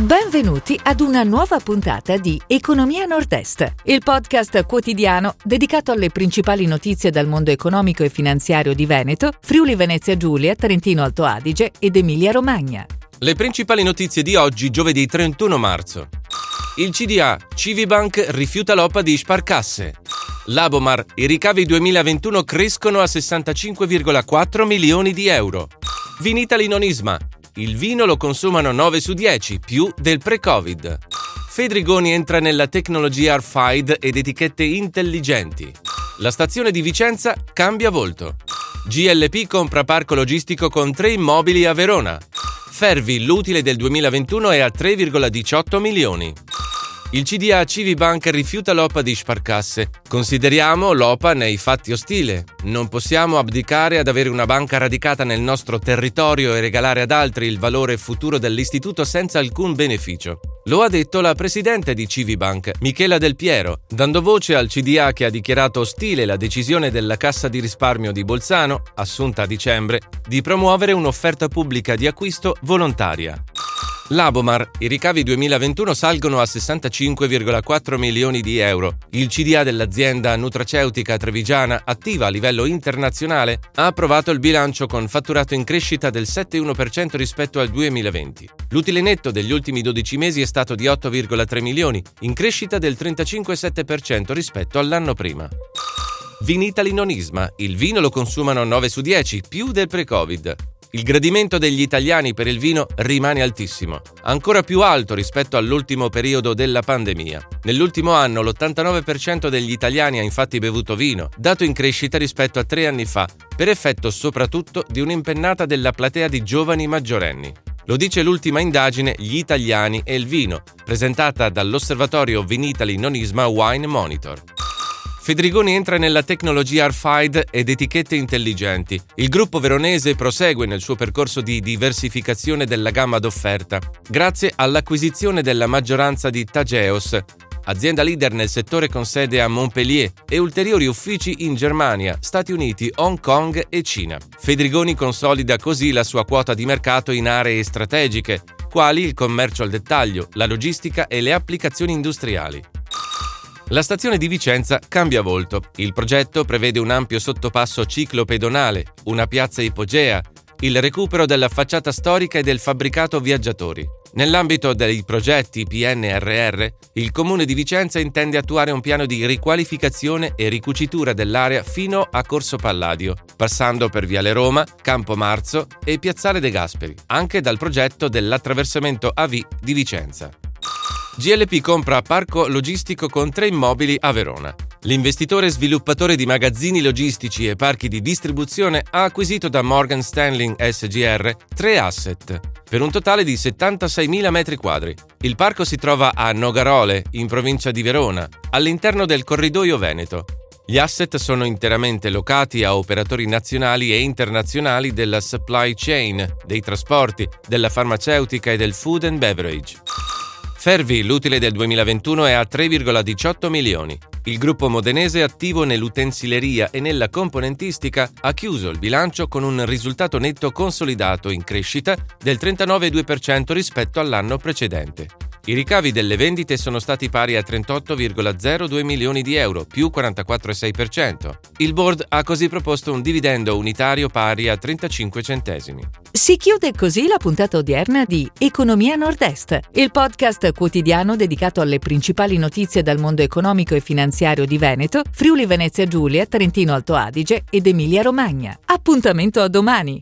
Benvenuti ad una nuova puntata di Economia Nord-Est, il podcast quotidiano dedicato alle principali notizie dal mondo economico e finanziario di Veneto, Friuli Venezia Giulia, Trentino Alto Adige ed Emilia Romagna. Le principali notizie di oggi, giovedì 31 marzo. Il CDA, Civibank rifiuta l'OPA di Sparcasse. Labomar, i ricavi 2021 crescono a 65,4 milioni di euro. Vinitali non isma, il vino lo consumano 9 su 10, più del pre-Covid. Fedrigoni entra nella tecnologia RFID ed etichette intelligenti. La stazione di Vicenza cambia volto. GLP compra parco logistico con tre immobili a Verona. Fervi, l'utile del 2021 è a 3,18 milioni. Il CDA Civibank rifiuta l'OPA di Sparcasse. Consideriamo l'OPA nei fatti ostile. Non possiamo abdicare ad avere una banca radicata nel nostro territorio e regalare ad altri il valore futuro dell'istituto senza alcun beneficio. Lo ha detto la presidente di Civibank, Michela Del Piero, dando voce al CDA che ha dichiarato ostile la decisione della Cassa di risparmio di Bolzano, assunta a dicembre, di promuovere un'offerta pubblica di acquisto volontaria. Labomar, i ricavi 2021 salgono a 65,4 milioni di euro. Il CDA dell'azienda nutraceutica trevigiana, attiva a livello internazionale, ha approvato il bilancio con fatturato in crescita del 7,1% rispetto al 2020. L'utile netto degli ultimi 12 mesi è stato di 8,3 milioni, in crescita del 35,7% rispetto all'anno prima. Vinitali non isma, il vino lo consumano 9 su 10, più del pre-Covid il gradimento degli italiani per il vino rimane altissimo, ancora più alto rispetto all'ultimo periodo della pandemia. Nell'ultimo anno l'89% degli italiani ha infatti bevuto vino, dato in crescita rispetto a tre anni fa, per effetto soprattutto di un'impennata della platea di giovani maggiorenni. Lo dice l'ultima indagine Gli italiani e il vino, presentata dall'osservatorio Vinitali Nonisma Wine Monitor. Fedrigoni entra nella tecnologia RFID ed etichette intelligenti. Il gruppo veronese prosegue nel suo percorso di diversificazione della gamma d'offerta, grazie all'acquisizione della maggioranza di Tageos, azienda leader nel settore con sede a Montpellier e ulteriori uffici in Germania, Stati Uniti, Hong Kong e Cina. Fedrigoni consolida così la sua quota di mercato in aree strategiche, quali il commercio al dettaglio, la logistica e le applicazioni industriali. La stazione di Vicenza cambia volto. Il progetto prevede un ampio sottopasso ciclopedonale, una piazza ipogea, il recupero della facciata storica e del fabbricato viaggiatori. Nell'ambito dei progetti PNRR, il Comune di Vicenza intende attuare un piano di riqualificazione e ricucitura dell'area fino a Corso Palladio, passando per Viale Roma, Campo Marzo e Piazzale De Gasperi, anche dal progetto dell'attraversamento AV di Vicenza. GLP compra parco logistico con tre immobili a Verona. L'investitore sviluppatore di magazzini logistici e parchi di distribuzione ha acquisito da Morgan Stanley SGR tre asset, per un totale di 76.000 m2. Il parco si trova a Nogarole, in provincia di Verona, all'interno del corridoio Veneto. Gli asset sono interamente locati a operatori nazionali e internazionali della supply chain, dei trasporti, della farmaceutica e del food and beverage. Fervi, l'utile del 2021 è a 3,18 milioni. Il gruppo modenese attivo nell'utensileria e nella componentistica ha chiuso il bilancio con un risultato netto consolidato in crescita del 39,2% rispetto all'anno precedente. I ricavi delle vendite sono stati pari a 38,02 milioni di euro, più 44,6%. Il board ha così proposto un dividendo unitario pari a 35 centesimi. Si chiude così la puntata odierna di Economia Nord-Est, il podcast quotidiano dedicato alle principali notizie dal mondo economico e finanziario di Veneto, Friuli Venezia Giulia, Trentino Alto Adige ed Emilia Romagna. Appuntamento a domani!